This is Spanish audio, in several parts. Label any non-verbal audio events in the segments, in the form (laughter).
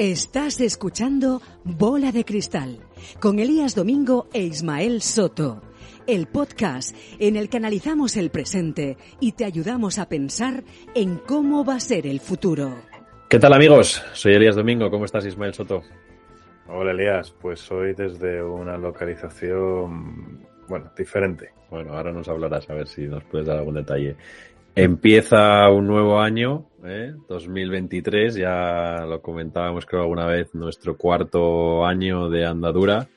Estás escuchando Bola de Cristal con Elías Domingo e Ismael Soto, el podcast en el que analizamos el presente y te ayudamos a pensar en cómo va a ser el futuro. ¿Qué tal amigos? Soy Elías Domingo, ¿cómo estás Ismael Soto? Hola Elías, pues soy desde una localización, bueno, diferente. Bueno, ahora nos hablarás a ver si nos puedes dar algún detalle. Empieza un nuevo año, ¿eh? 2023, ya lo comentábamos creo alguna vez, nuestro cuarto año de andadura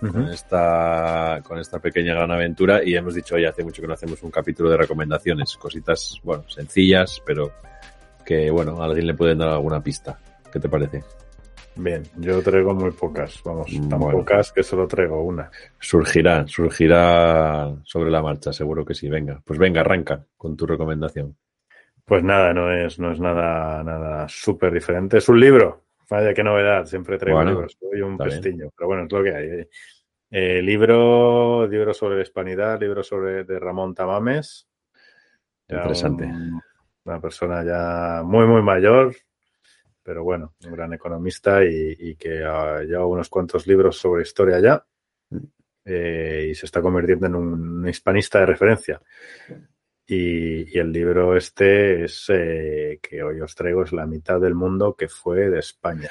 con, esta, con esta pequeña gran aventura y hemos dicho, oye, hace mucho que no hacemos un capítulo de recomendaciones, cositas, bueno, sencillas, pero que, bueno, a alguien le pueden dar alguna pista. ¿Qué te parece? Bien, yo traigo muy pocas, vamos, tan Bueno. pocas que solo traigo una. Surgirá, surgirá sobre la marcha, seguro que sí. Venga, pues venga, arranca con tu recomendación. Pues nada, no es, no es nada, nada súper diferente. Es un libro. Vaya, qué novedad. Siempre traigo Bueno, libros. Soy un bien. pestiño, pero bueno, es lo que hay. eh. Eh, libro, libro sobre la hispanidad, libro sobre de Ramón Tamames. Interesante. un- una persona ya muy, muy mayor, pero bueno, un gran economista y, y que ha lleva unos cuantos libros sobre historia ya eh, y se está convirtiendo en un hispanista de referencia. Y, y el libro este es eh, que hoy os traigo es La mitad del mundo que fue de España.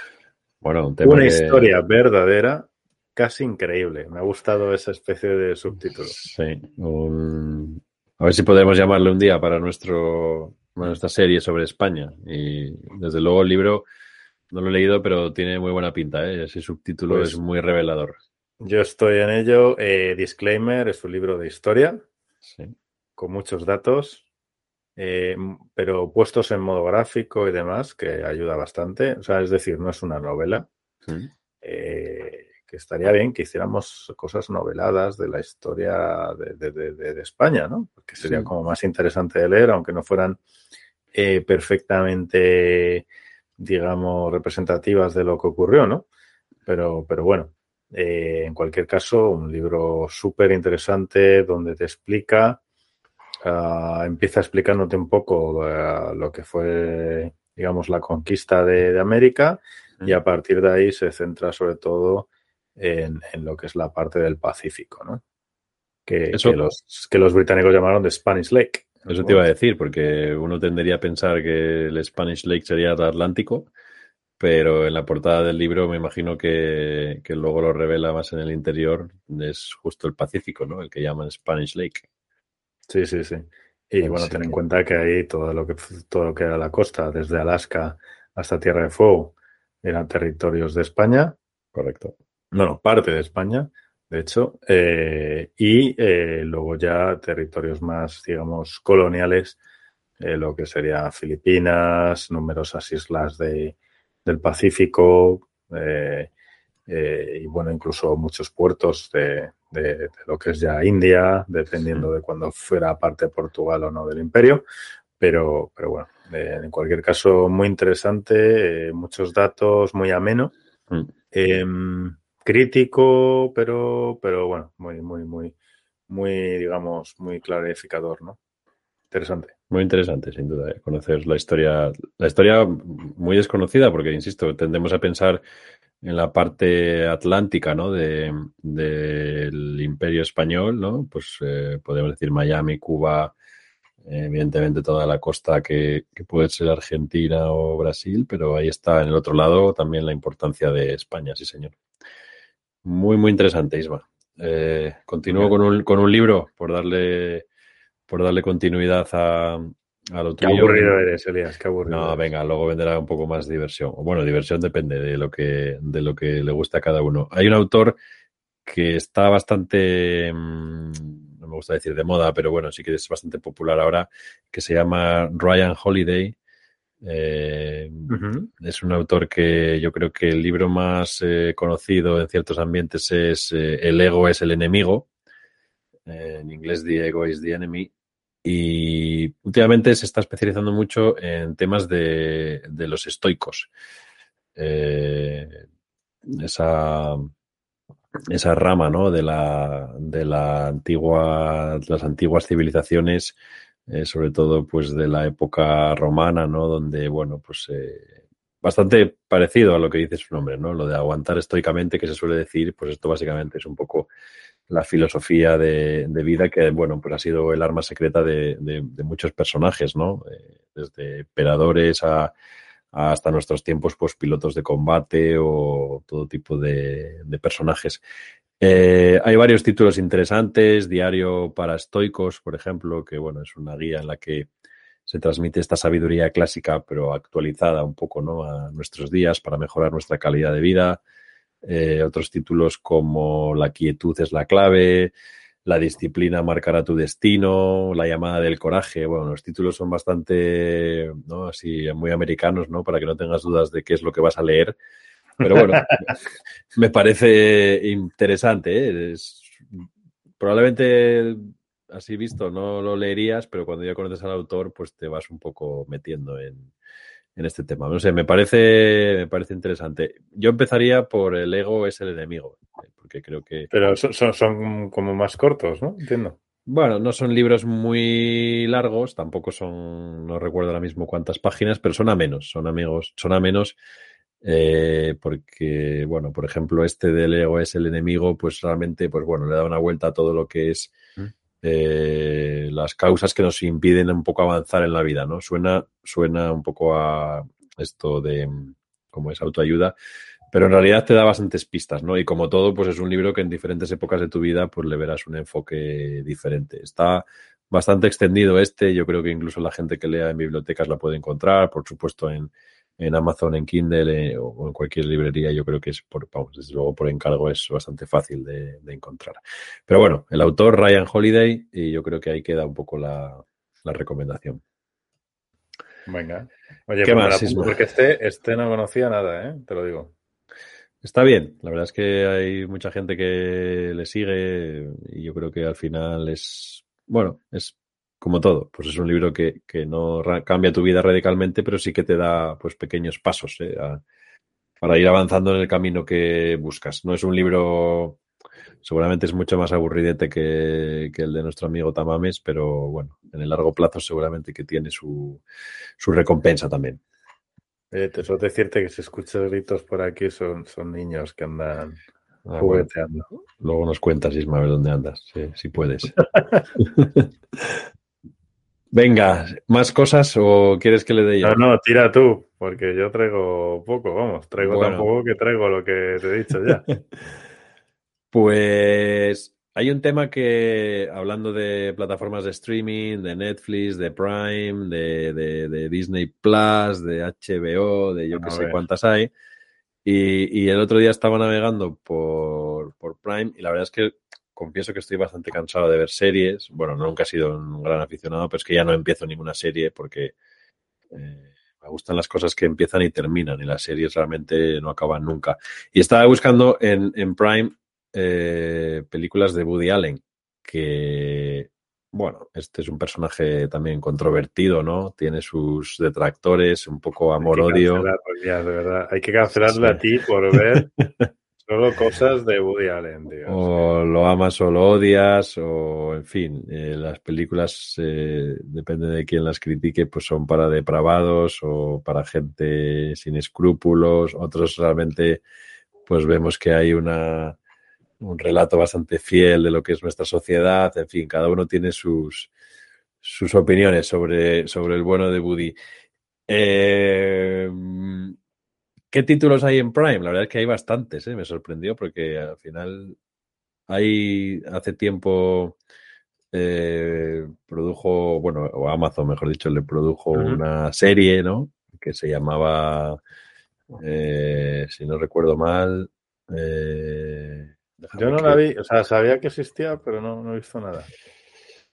Bueno, un tema Una que- historia verdadera, casi increíble. Me ha gustado esa especie de subtítulo. Sí, un- a ver si podemos llamarle un día para nuestro, para nuestra serie sobre España. Y desde luego el libro no lo he leído, pero tiene muy buena pinta, ¿eh? Ese subtítulo Pues- es muy revelador. Yo estoy en ello. Eh, disclaimer, es un libro de historia Sí. con muchos datos, eh, pero puestos en modo gráfico y demás, que ayuda bastante. O sea, es decir, no es una novela. Sí. Que estaría bien que hiciéramos cosas noveladas de la historia de, de- de- España, ¿no? Porque sería Sí. como más interesante de leer, aunque no fueran eh, perfectamente, digamos, representativas de lo que ocurrió, ¿no? Pero, pero bueno, eh, en cualquier caso, un libro súper interesante donde te explica, ah, empieza explicándote un poco ah, lo que fue, digamos, la conquista de, de América y a partir de ahí se centra sobre todo en, en lo que es la parte del Pacífico, ¿no? Que, Eso- que los, que los británicos llamaron de Spanish Lake. Eso te iba a decir, porque uno tendería a pensar que el Spanish Lake sería el Atlántico, pero en la portada del libro me imagino que, que luego lo revela más en el interior, es justo el Pacífico, ¿no? El que llaman Spanish Lake. Sí, sí, sí. Y bueno, Así ten en cuenta que ahí todo lo que, todo lo que era la costa, desde Alaska hasta Tierra de Fuego, eran territorios de España. Correcto. Bueno, parte de España, de hecho, eh, y eh, luego ya territorios más, digamos, coloniales, eh, lo que sería Filipinas, numerosas islas de, del Pacífico, y bueno, incluso muchos puertos de, de- de lo que es ya India, dependiendo de cuando fuera parte de Portugal o no del imperio. Pero, pero bueno, en cualquier caso, muy interesante, muchos datos, muy ameno. Mm. Crítico, pero, pero bueno, muy, muy, muy, muy, digamos, muy clarificador, ¿no? Interesante. Muy interesante, sin duda, ¿eh? conocer la historia, la historia muy desconocida, porque, insisto, tendemos a pensar en la parte atlántica, ¿no? De, del Imperio Español, ¿no? Pues eh, podemos decir Miami, Cuba, evidentemente toda la costa que puede ser Argentina o Brasil, pero ahí está en el otro lado también la importancia de España, sí, señor. Muy, muy interesante, Isma. Eh, continúo con un, con un libro por darle, por darle continuidad a, a lo Qué aburrido eres, Elías, qué aburrido. No, venga, luego vendrá un poco más diversión. Bueno, diversión depende de lo que, de lo que le gusta a cada uno. Hay un autor que está bastante, mm, no me gusta decir de moda, pero bueno, sí que es bastante popular ahora, que se llama Ryan Holiday. Eh, Es un autor que yo creo que el libro más eh, conocido en ciertos ambientes es eh, El ego es el enemigo. en inglés, The Ego is the Enemy. Y últimamente se está especializando mucho en temas de, de los estoicos. esa esa rama ¿no? de, la, de la antigua, las antiguas civilizaciones, eh, sobre todo pues de la época romana, ¿no? donde, bueno, pues eh, bastante parecido a lo que dice su nombre, ¿no? lo de aguantar estoicamente, que se suele decir, pues esto básicamente es un poco la filosofía de, de vida que, bueno, pues ha sido el arma secreta de, de, de muchos personajes, ¿no? Eh, desde emperadores a hasta nuestros tiempos, pues pilotos de combate o todo tipo de, de personajes. Eh, hay varios títulos interesantes, Diario para Estoicos, por ejemplo, que bueno, es una guía en la que se transmite esta sabiduría clásica, pero actualizada un poco ¿no? a nuestros días para mejorar nuestra calidad de vida. Eh, otros títulos como La quietud es la clave, la disciplina marcará tu destino, La llamada del coraje. Bueno, los títulos son bastante, ¿no? Así, muy americanos, ¿no? Para que no tengas dudas de qué es lo que vas a leer. Pero bueno, me parece interesante. ¿eh? Es, probablemente así visto no lo leerías, pero cuando ya conoces al autor, pues te vas un poco metiendo en, en este tema. No sé, me parece, me parece interesante. Yo empezaría por el ego es el enemigo, porque creo que... Pero son, son, son como más cortos, ¿no? Entiendo. Bueno, no son libros muy largos, tampoco son, no recuerdo ahora mismo cuántas páginas, pero son a menos, son amigos, son a menos, eh, porque, bueno, por ejemplo, este del ego es el enemigo, pues realmente, pues bueno, le da una vuelta a todo lo que es mm eh, las causas que nos impiden un poco avanzar en la vida, ¿no? Suena, suena un poco a esto de cómo es autoayuda, pero en realidad te da bastantes pistas, ¿no? Y como todo, pues es un libro que en diferentes épocas de tu vida, pues le verás un enfoque diferente. Está bastante extendido este, yo creo que incluso la gente que lea en bibliotecas la puede encontrar, por supuesto en, en Amazon, en Kindle eh, o en cualquier librería, yo creo que es por, vamos, desde luego por encargo es bastante fácil de, de, encontrar. Pero bueno, el autor Ryan Holiday, y yo creo que ahí queda un poco la, la recomendación. Venga. Oye, ¿qué pues más? porque este, este no conocía nada, ¿eh? te lo digo. Está bien, la verdad es que hay mucha gente que le sigue y yo creo que al final es, bueno, es como todo, pues es un libro que, que no cambia tu vida radicalmente, pero sí que te da pues pequeños pasos ¿eh? a, para ir avanzando en el camino que buscas. No es un libro, seguramente es mucho más aburridete que, que el de nuestro amigo Tamames, pero bueno, en el largo plazo seguramente que tiene su, su recompensa también. Eh, te suelo decirte que si escuchas gritos por aquí son, son niños que andan ah, jugueteando. Bueno. Luego nos cuentas, Isma, a ver dónde andas, sí, si puedes. (laughs) Venga, ¿más cosas o quieres que le dé yo? No, no, tira tú, porque yo traigo poco, vamos, traigo bueno. tan poco que traigo lo que te he dicho ya. (laughs) pues hay un tema que, hablando de plataformas de streaming, de Netflix, de Prime, de, de, de Disney Plus, de HBO, de yo que sé cuántas hay, y, y, el otro día estaba navegando por, por Prime y la verdad es que confieso que estoy bastante cansado de ver series. Bueno, nunca he sido un gran aficionado, pero es que ya no empiezo ninguna serie porque eh, me gustan las cosas que empiezan y terminan y las series realmente no acaban nunca. Y estaba buscando en, en Prime eh, películas de Woody Allen, que, bueno, este es un personaje también controvertido, ¿no? Tiene sus detractores, un poco amor-odio. Ya, de verdad. Hay que cancelarle sí. a ti por ver (laughs) Solo cosas de Woody Allen, tío. O lo amas o lo odias, o en fin, eh, las películas, eh, depende de quién las critique, pues son para depravados o para gente sin escrúpulos. Otros realmente, pues vemos que hay una, un relato bastante fiel de lo que es nuestra sociedad. En fin, cada uno tiene sus, sus opiniones sobre, sobre el bueno de Woody. Eh, ¿Qué títulos hay en Prime? La verdad es que hay bastantes, ¿eh? me sorprendió porque al final hay hace tiempo eh, produjo, bueno, o Amazon, mejor dicho, le produjo uh -huh. una serie, ¿no? Que se llamaba, eh, si no recuerdo mal, eh, Yo no la vi, o sea, sabía que existía, pero no, no he visto nada.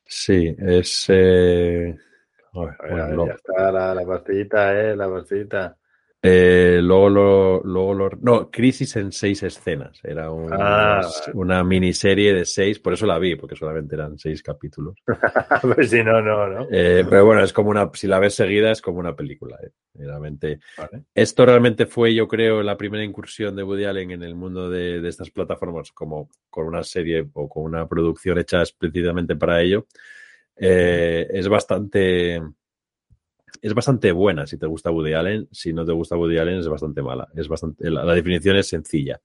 Sí, es... Eh... ya está la, la pastillita, ¿eh? La pastillita. Eh, luego lo, luego lo, no, Crisis en seis escenas. Era una, Ah. una miniserie de seis, por eso la vi, porque solamente eran seis capítulos. (laughs) pues si no, no, ¿no? Eh, pero bueno, es como una, si la ves seguida, es como una película. eh, Realmente. Vale. Esto realmente fue, yo creo, la primera incursión de Woody Allen en el mundo de, de estas plataformas, como con una serie o con una producción hecha explícitamente para ello. Es bastante. Es bastante buena si te gusta Woody Allen. Si no te gusta Woody Allen, es bastante mala. Es bastante, la, la definición es sencilla.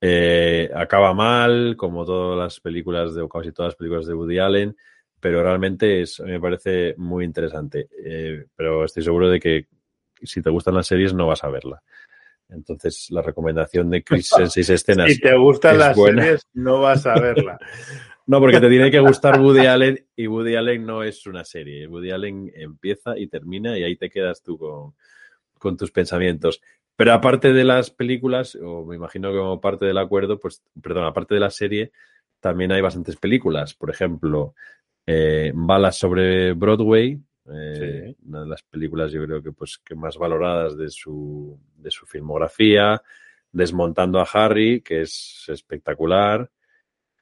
Eh, acaba mal, como todas las películas de, o casi todas las películas de Woody Allen, pero realmente es, me parece muy interesante. Eh, pero estoy seguro de que si te gustan las series no vas a verla. Entonces, la recomendación de Chris (laughs) en seis escenas. Si te gustan es las buena. series, no vas a verla. (laughs) No, porque te tiene que gustar Woody Allen y Woody Allen no es una serie. Woody Allen empieza y termina y ahí te quedas tú con, con tus pensamientos. Pero aparte de las películas, o me imagino que como parte del acuerdo, pues, perdón, aparte de la serie, también hay bastantes películas. Por ejemplo, eh, Balas sobre Broadway, eh, una de las películas yo creo que pues que más valoradas de su, de su filmografía, Desmontando a Harry, que es espectacular.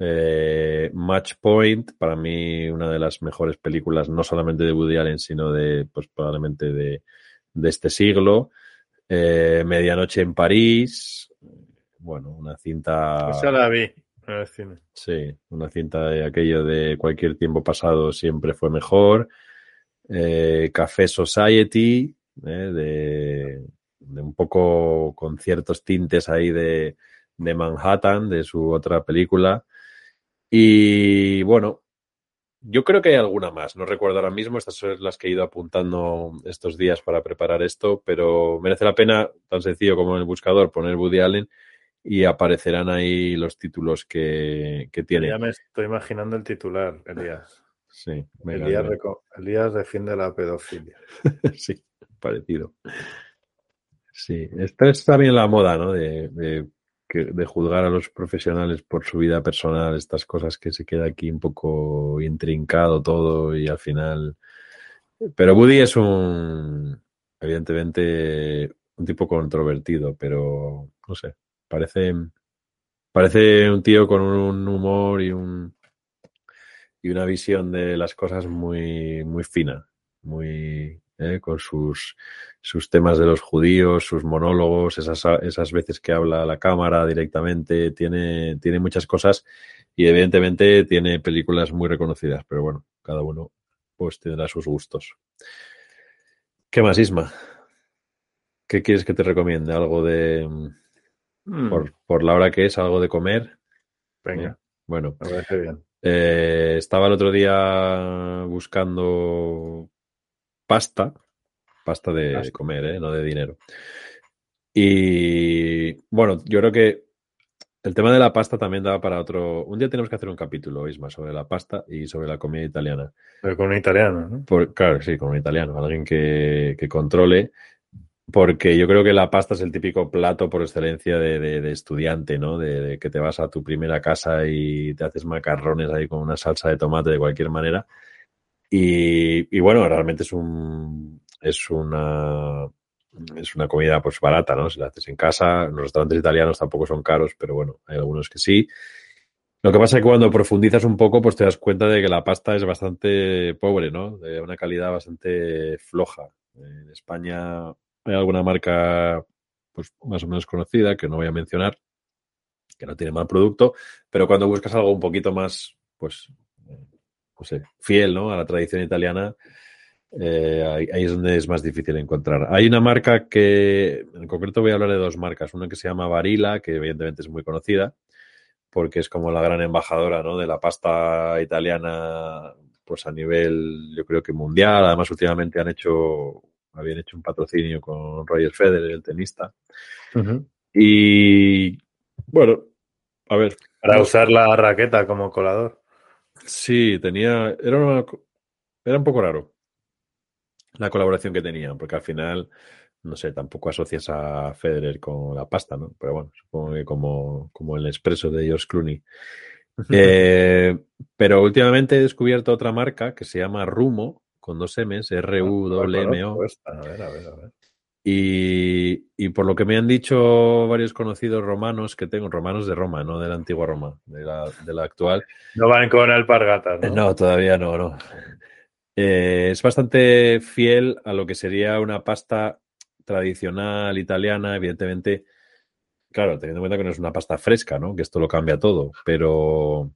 Eh, Match Point, para mí una de las mejores películas, no solamente de Woody Allen, sino de, pues probablemente de, de este siglo. Eh, Medianoche en París, bueno, una cinta... Esa la vi en el cine. Sí, una cinta de aquello de cualquier tiempo pasado siempre fue mejor. Eh, Café Society, eh, de, de un poco con ciertos tintes ahí de, de Manhattan, de su otra película. Y bueno, yo creo que hay alguna más, no recuerdo ahora mismo, estas son las que he ido apuntando estos días para preparar esto, pero merece la pena, tan sencillo como en el buscador, poner Woody Allen y aparecerán ahí los títulos que, que tiene. Ya me estoy imaginando el titular, Elías. Sí, Elías, Elías defiende la pedofilia. (laughs) sí, parecido. Sí, esta es también la moda, ¿no? De, de, que- de juzgar a los profesionales por su vida personal, estas cosas que se queda aquí un poco intrincado todo y al final. Pero Woody es un, evidentemente, un tipo controvertido, pero no sé, parece, parece un tío con un humor y un y una visión de las cosas muy, muy fina, muy ¿eh? con sus, sus temas de los judíos, sus monólogos, esas, esas veces que habla a la cámara directamente, tiene, tiene muchas cosas y evidentemente tiene películas muy reconocidas, pero bueno, cada uno pues tendrá sus gustos. ¿Qué más, Isma? ¿Qué quieres que te recomiende? ¿Algo de, Mm, por, por la hora que es, algo de comer? Venga, Bueno, me parece bien. Eh, estaba el otro día buscando pasta, pasta de Pasta. comer, ¿eh? no de dinero. Y bueno, yo creo que el tema de la pasta también daba para otro. Un día tenemos que hacer un capítulo, Isma, sobre la pasta y sobre la comida italiana. Pero con un italiano, ¿no? Por- claro, sí, con un italiano, alguien que, que controle, porque yo creo que la pasta es el típico plato por excelencia de, de- de estudiante, ¿no? De, de que te vas a tu primera casa y te haces macarrones ahí con una salsa de tomate de cualquier manera. Y, bueno, realmente es un es una es una comida pues barata, ¿no? Si la haces en casa, los restaurantes italianos tampoco son caros, pero bueno, hay algunos que sí. Lo que pasa es que cuando profundizas un poco, pues te das cuenta de que la pasta es bastante pobre, ¿no? De una calidad bastante floja. En España hay alguna marca, pues más o menos conocida, que no voy a mencionar, que no tiene mal producto, pero cuando buscas algo un poquito más, pues, eh, no sé, fiel, ¿no? A la tradición italiana, eh, ahí, ahí es donde es más difícil encontrar. Hay una marca que, en concreto voy a hablar de dos marcas. Una que se llama Barilla, que evidentemente es muy conocida, porque es como la gran embajadora ¿no? de la pasta italiana pues a nivel yo creo que mundial además últimamente han hecho habían hecho un patrocinio con Roger Federer el tenista y bueno a ver Para usar la raqueta como colador. Sí tenía era una- era un poco raro la colaboración que tenían porque al final no sé, tampoco asocias a Federer con la pasta, ¿no? Pero bueno, supongo que como, como el expreso de George Clooney. (laughs) Eh, pero últimamente he descubierto otra marca que se llama Rumo, con dos M's, R-U-M-O. A ver, a ver, a ver. Y, y, por lo que me han dicho varios conocidos romanos que tengo, romanos de Roma, no de la antigua Roma, de la, de la actual. No van con alpargatas, ¿no? No, todavía no, no. Eh, es bastante fiel a lo que sería una pasta tradicional italiana, evidentemente, claro, teniendo en cuenta que no es una pasta fresca, ¿no? Que esto lo cambia todo, pero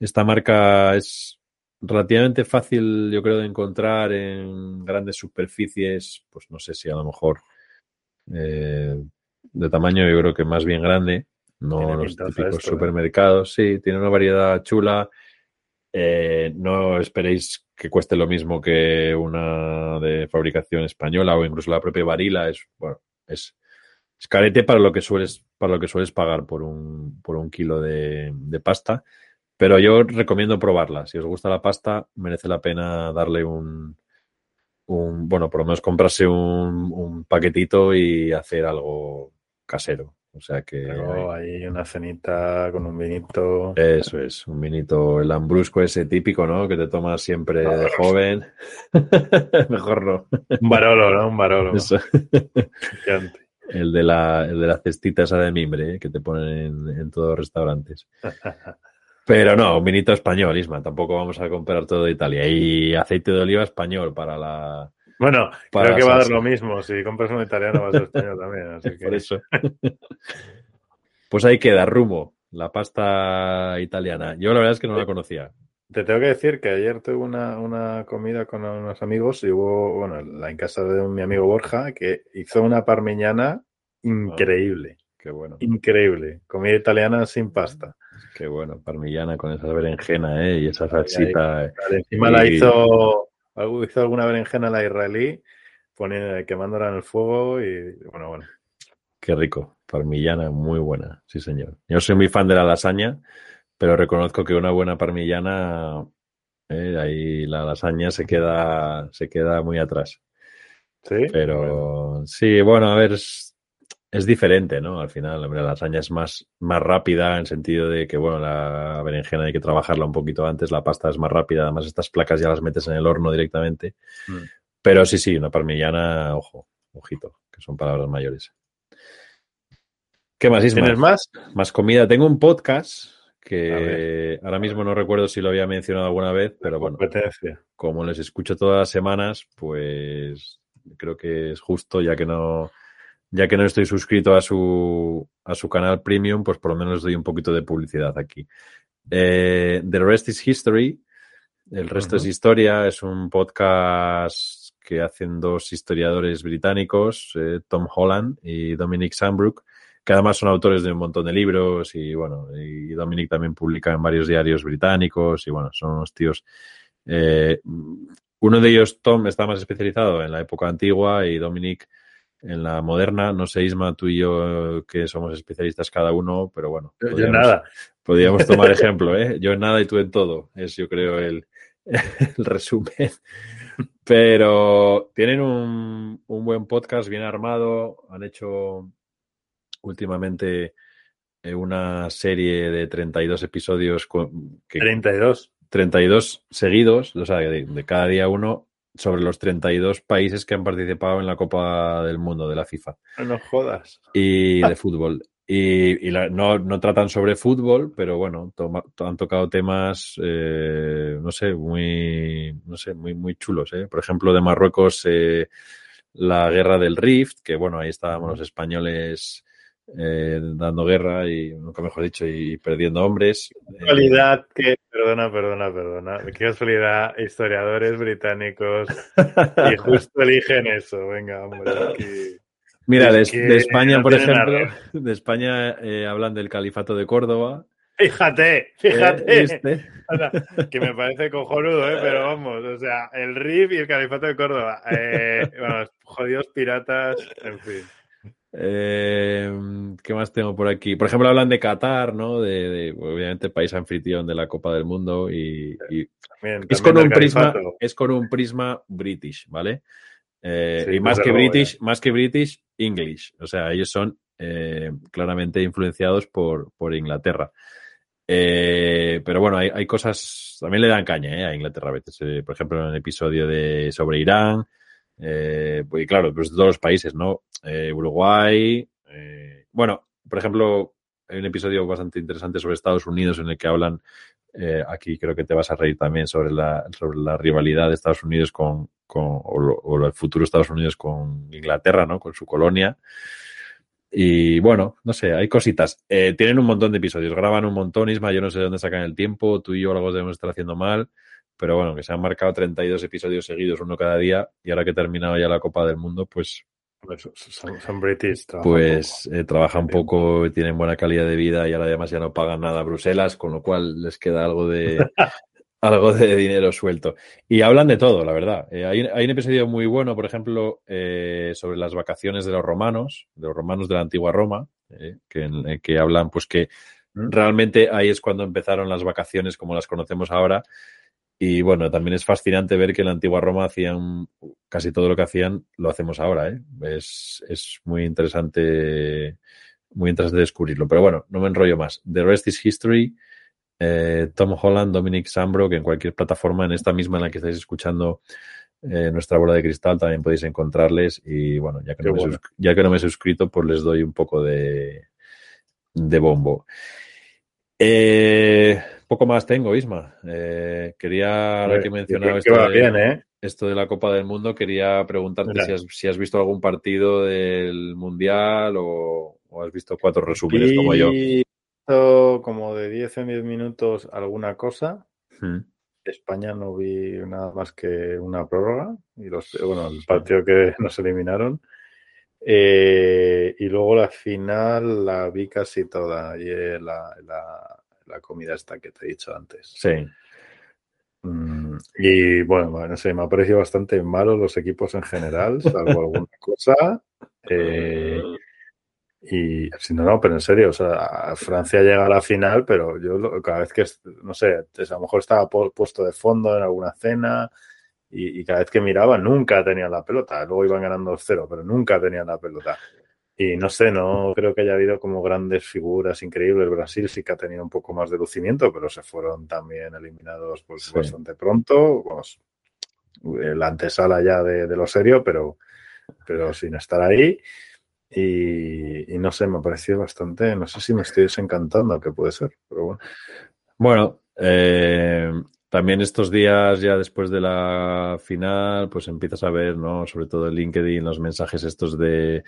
esta marca es relativamente fácil, yo creo, de encontrar en grandes superficies, pues no sé si a lo mejor eh, de tamaño, yo creo que más bien grande, no los típicos esto, supermercados. Sí, tiene una variedad chula. Eh, no esperéis que cueste lo mismo que una de fabricación española o incluso la propia varila. Es, bueno, es, es carete para lo que sueles, para lo que sueles pagar por un, por un kilo de, de pasta. Pero yo recomiendo probarla. Si os gusta la pasta, merece la pena darle un, un bueno, por lo menos comprarse un, un paquetito y hacer algo casero. O sea que. Pero hay una cenita con un vinito. Eso es, un vinito, el lambrusco ese típico, ¿no? Que te tomas siempre de joven. (laughs) Mejor no. Un barolo, ¿no? Un barolo. Eso. el, de la, el de la cestita esa de mimbre, ¿eh? que te ponen en, en todos los restaurantes. (laughs) Pero no, un vinito español, Isma. Tampoco vamos a comprar todo de Italia. Y aceite de oliva español para la. Bueno, para creo que va a dar lo mismo. Si compras un italiano, va a ser español también. Así (laughs) que... Por eso. pues ahí queda, Rumo, la pasta italiana. Yo la verdad es que no la conocía. Te tengo que decir que ayer tuve una, una comida con unos amigos y hubo, bueno, la en casa de mi amigo Borja, que hizo una parmigiana increíble. Qué bueno. Increíble. Comida italiana sin pasta. Qué bueno, parmillana con esa berenjena, ¿eh? Y esa salsita. Ahí. Encima y... la hizo, hizo alguna berenjena la israelí, poniendo, quemándola en el fuego y bueno, bueno. Qué rico, parmillana, muy buena, sí señor. Yo soy muy fan de la lasaña, pero reconozco que una buena parmillana, eh, ahí la lasaña se queda, se queda muy atrás. Sí. Pero bueno. sí, bueno, a ver, es, es diferente, ¿no? Al final, hombre, la lasaña es más, más rápida en el sentido de que, bueno, la berenjena hay que trabajarla un poquito antes, la pasta es más rápida, además estas placas ya las metes en el horno directamente. Mm. Pero sí, sí, una parmillana, ojo, ojito, que son palabras mayores. ¿Qué más, Isma? ¿Tienes más? Más comida. Tengo un podcast que ahora mismo no recuerdo si lo había mencionado alguna vez, pero bueno, como les escucho todas las semanas, pues creo que es justo, ya que no ya que no estoy suscrito a su, a su canal premium, pues por lo menos doy un poquito de publicidad aquí. Eh, The Rest is History, El resto uh -huh. es historia, es un podcast que hacen dos historiadores británicos, eh, Tom Holland y Dominic Sandbrook, que además son autores de un montón de libros y bueno, y Dominic también publica en varios diarios británicos y bueno, son unos tíos. Eh, uno de ellos, Tom, está más especializado en la época antigua y Dominic en la moderna. No sé, Isma, tú y yo que somos especialistas cada uno, pero bueno. Yo, yo nada. Podríamos (laughs) tomar ejemplo, ¿eh? Yo en nada y tú en todo. Es, yo creo, el, (laughs) el resumen. Pero tienen un, un, buen podcast bien armado. Han hecho últimamente eh, una serie de 32 episodios. Con, que, 32. 32 seguidos, o sea, de, de cada día uno, sobre los 32 países que han participado en la Copa del Mundo de la FIFA. No jodas. Y (laughs) de fútbol. Y, y la, no, no, tratan sobre fútbol, pero bueno, toma, han tocado temas, eh, no sé, muy, no sé, muy, muy chulos. ¿eh? Por ejemplo, de Marruecos, eh, la guerra del Rift, que bueno, ahí estábamos los españoles eh, dando guerra y, nunca mejor dicho, y perdiendo hombres. Qué casualidad que, perdona, perdona, perdona, qué casualidad, historiadores británicos y (laughs) justo eligen eso, venga, hombre, aquí. Mira, de, de, España, por ejemplo, de España eh, hablan del califato de Córdoba. Fíjate, fíjate. Eh, este. o sea, que me parece cojonudo, ¿eh? pero vamos, o sea, el RIF y el califato de Córdoba. Eh, (laughs) bueno, jodidos piratas, en fin. Eh, ¿Qué más tengo por aquí? Por ejemplo, hablan de Qatar, ¿no? De, de obviamente país anfitrión de la Copa del Mundo y, y también, es, con un prisma, es con un prisma british, ¿vale? Eh, Sí, y más desde que luego, British, más que British, English. O sea, ellos son eh, claramente influenciados por, por Inglaterra. Eh, pero bueno, hay, hay cosas, también le dan caña a Inglaterra a veces. Por ejemplo, en el episodio de sobre Irán, eh, pues claro, pues de todos los países, ¿no? Eh, Uruguay, eh, bueno, por ejemplo, hay un episodio bastante interesante sobre Estados Unidos en el que hablan, aquí creo que te vas a reír también sobre la, sobre la rivalidad de Estados Unidos con, con o, lo- el futuro Estados Unidos con Inglaterra, ¿no? Con su colonia. Y bueno, no sé, hay cositas. Tienen un montón de episodios, graban un montón, Isma, yo no sé de dónde sacan el tiempo, tú y yo algo debemos estar haciendo mal, pero bueno, que se han marcado 32 episodios seguidos, uno cada día, y ahora que he terminado ya la Copa del Mundo, pues, Pues Son, son British. trabajan pues poco. eh, trabajan poco, tienen buena calidad de vida y ahora además ya no pagan nada a Bruselas, con lo cual les queda algo de, (laughs) algo de dinero suelto. Y hablan de todo, la verdad. Eh, hay, hay un episodio muy bueno, por ejemplo, eh, sobre las vacaciones de los romanos, de los romanos de la antigua Roma, eh, que, en- que hablan, pues que ¿Mm? realmente ahí es cuando empezaron las vacaciones como las conocemos ahora. Y bueno, también es fascinante ver que en la antigua Roma hacían casi todo lo que hacían, lo hacemos ahora. ¿eh? Es, es muy interesante, muy interesante descubrirlo. Pero bueno, no me enrollo más. The Rest is History. eh, Tom Holland, Dominic Sambro, que en cualquier plataforma, en esta misma en la que estáis escuchando eh, nuestra bola de cristal, también podéis encontrarles. Y bueno, ya que, no me, bueno. ya que no me he suscrito, pues les doy un poco de, de bombo. Eh, poco más tengo, Isma. Eh, quería, ahora que de, bien, ¿eh? esto de la Copa del Mundo, quería preguntarte si has, si has visto algún partido del Mundial o, o has visto cuatro resúmenes como yo. Como de 10 en 10 minutos alguna cosa. Mm. España no vi nada más que una prórroga y los, bueno, el partido que (laughs) nos eliminaron. Eh, y luego la final la vi casi toda y eh, la, la, la comida esta que te he dicho antes. Sí. Mm, y bueno, no sé, me ha parecido bastante malo los equipos en general, salvo (laughs) alguna cosa. Eh, y si no, no, pero en serio, o sea, Francia llega a la final, pero yo cada vez que, no sé, a lo mejor estaba pu- puesto de fondo en alguna cena y, y cada vez que miraba nunca tenían la pelota. Luego iban ganando 2-0, pero nunca tenían la pelota. Y no sé, no creo que haya habido como grandes figuras increíbles. Brasil sí que ha tenido un poco más de lucimiento, pero se fueron también eliminados pues, Sí. bastante pronto. Eh, la antesala ya de, de lo serio, pero, pero sin estar ahí. Y, y no sé, me ha parecido bastante, no sé si me estoy desencantando, que puede ser, pero bueno. Bueno, eh, también estos días, ya después de la final, pues empiezas a ver, ¿no? Sobre todo en LinkedIn, los mensajes estos de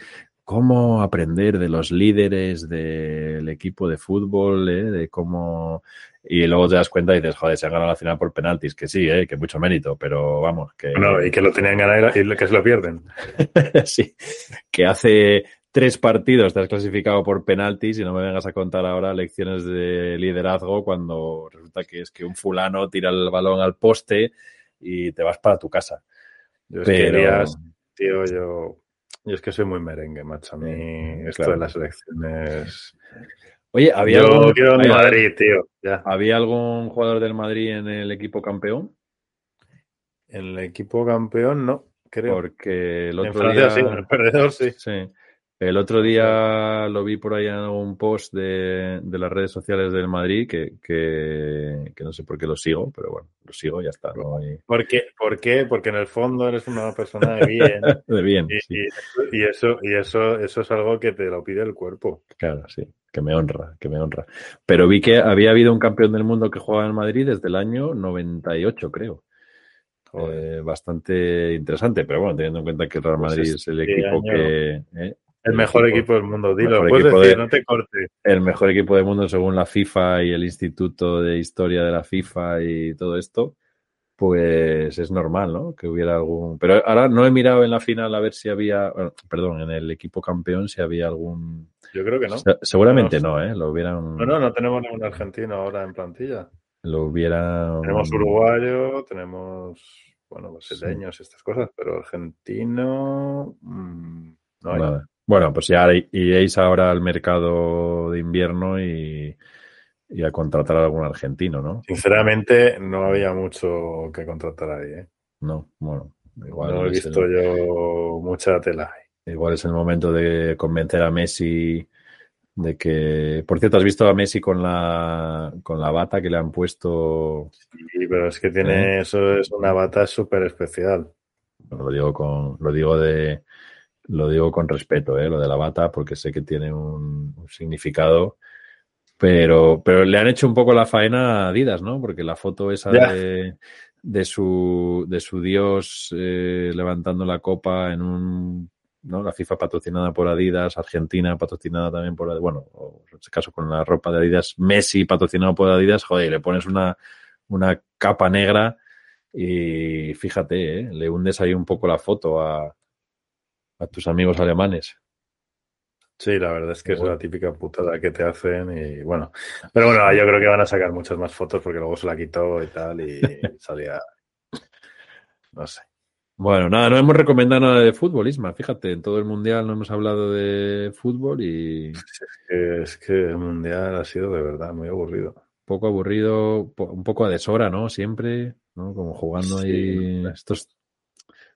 cómo aprender de los líderes del equipo de fútbol, ¿eh? De cómo... Y luego te das cuenta y dices, joder, se han ganado la final por penaltis, que sí, ¿eh? Que mucho mérito, pero vamos, que... No, y que lo tenían ganar y que se lo pierden. (laughs) sí, que hace tres partidos te has clasificado por penaltis y no me vengas a contar ahora lecciones de liderazgo cuando resulta que es que un fulano tira el balón al poste y te vas para tu casa. Yo es que Pero- tío, yo, yo es que soy muy merengue, macho. A mí esto Claro. de las elecciones... Oye, ¿había, Yo algún, quiero Madrid, tío. Ya. ¿había algún jugador del Madrid en el equipo campeón? En el equipo campeón, no, creo. Porque el en otro Francia día... sí, en el perdedor sí. Sí. El otro día lo vi por ahí en un post de, de las redes sociales del Madrid que, que, que no sé por qué lo sigo, pero bueno, lo sigo y ya está. ¿no? Y- ¿Por qué? ¿Por qué? Porque en el fondo eres una persona de bien. (laughs) de bien, Y, sí, y- y eso, y eso, eso es algo que te lo pide el cuerpo. claro, sí, que me honra, que me honra. Pero vi que había habido un campeón del mundo que jugaba en Madrid desde el año 98, creo. Eh, bastante interesante, pero bueno, teniendo en cuenta que el Real Pues Madrid es es el equipo año- que... eh, El mejor equipo- equipo del mundo, dilo. Puedes decir, de- no te cortes. el mejor equipo del mundo según la FIFA y el Instituto de Historia de la FIFA y todo esto, pues es normal, ¿no? Que hubiera algún... Pero ahora no he mirado en la final a ver si había, bueno, perdón, en el equipo campeón si había algún... Yo creo que no. Se- Seguramente No, no, ¿eh? Lo hubieran... No, no, no tenemos ningún argentino ahora en plantilla. Lo hubieran... Tenemos uruguayo, tenemos, bueno, brasileños, estas cosas, pero argentino mm, no hay. Nada. Bueno, pues ya iréis ahora al mercado de invierno y, y a contratar a algún argentino, ¿no? Sinceramente, no había mucho que contratar ahí. ¿eh? No, bueno. Igual no he visto yo mucha tela. Igual es el momento de convencer a Messi de que, por cierto, has visto a Messi con la con la bata que le han puesto. Sí, pero es que tiene ¿Eh? eso es una bata súper especial. lo digo con lo digo de lo digo con respeto, ¿eh? lo de la bata, porque sé que tiene un, significado. Pero, pero le han hecho un poco la faena a Adidas, ¿no? Porque la foto esa de, de, su, de su dios eh, levantando la copa en un ¿no? La FIFA patrocinada por Adidas, Argentina patrocinada también por Adidas, bueno, en este caso con la ropa de Adidas, Messi patrocinado por Adidas, joder, le pones una, una capa negra y fíjate, ¿eh? le hundes ahí un poco la foto a, a tus amigos alemanes. Sí, la verdad es que es la típica putada que te hacen y bueno, pero bueno, yo creo que van a sacar muchas más fotos porque luego se la quitó y tal y (laughs) salía, no sé. Bueno, nada, no hemos recomendado nada de fútbol, Isma. Fíjate, en todo el mundial no hemos hablado de fútbol y. Es que, el mundial ha sido de verdad muy aburrido. Poco aburrido, un poco a deshora, ¿no? Siempre, ¿no? Como jugando ahí. Estos.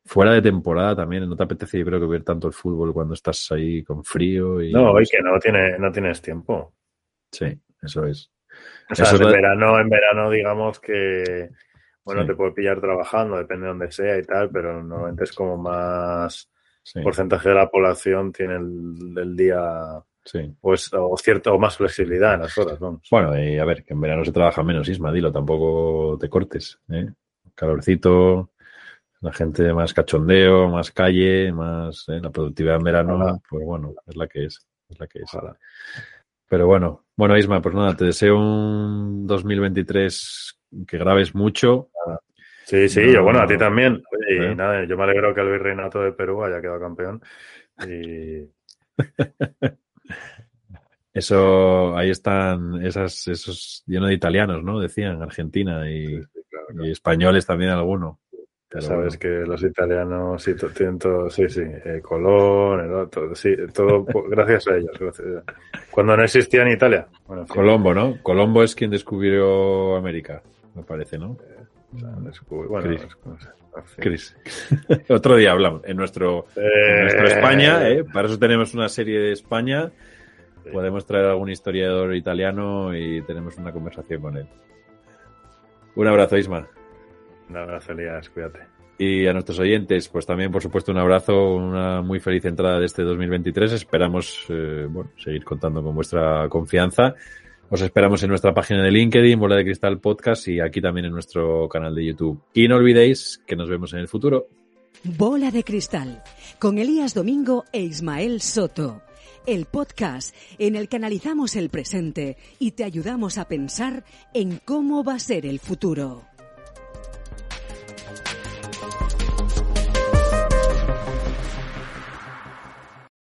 Fuera de temporada también, no te apetece, yo creo que ver tanto el fútbol cuando estás ahí con frío y. No, y que no, tiene, no tienes tiempo. Sí, eso es. O sea, en verano, en verano, digamos que bueno, te puede pillar trabajando, depende de dónde sea y tal, pero normalmente es como más porcentaje de la población tiene el, día pues o cierto o más flexibilidad en las horas, vamos. Bueno, y a ver, que en verano se trabaja menos, Isma, dilo, tampoco te cortes, ¿eh? Calorcito, la gente más cachondeo, más calle, más ¿eh? la productividad en verano, pues bueno, es la que es, es la que es. Pero bueno, bueno, Isma, pues nada, te deseo un 2023 que grabes mucho. Sí, sí, yo, bueno, a ti también. y ¿Eh? nada, yo me alegro que el virreinato de Perú haya quedado campeón. Y... (laughs) Eso, ahí están esas, esos lleno de italianos, ¿no? Decían, Argentina y, españoles también alguno. Ya sabes que los italianos sí tienen todo, sí, sí, eh, Colón, el otro, sí, todo (laughs) gracias a ellos. Cuando no existía en Italia. Colombo, ¿no? Colombo es quien descubrió América me parece, ¿no? Chris. (laughs) Otro día hablamos. En nuestro, nuestro eh. España, ¿eh? para eso tenemos una serie de España. Podemos traer a algún historiador italiano y tenemos una conversación con él. Un abrazo, Isma. Un abrazo, Elías. Cuídate. Y a nuestros oyentes, pues también, por supuesto, un abrazo, una muy feliz entrada de este 2023. Esperamos, eh, bueno, seguir contando con vuestra confianza. Os esperamos en nuestra página de LinkedIn, Bola de Cristal Podcast y aquí también en nuestro canal de YouTube. Y no olvidéis que nos vemos en el futuro. Bola de Cristal, con Elías Domingo e Ismael Soto. El podcast en el que analizamos el presente y te ayudamos a pensar en cómo va a ser el futuro.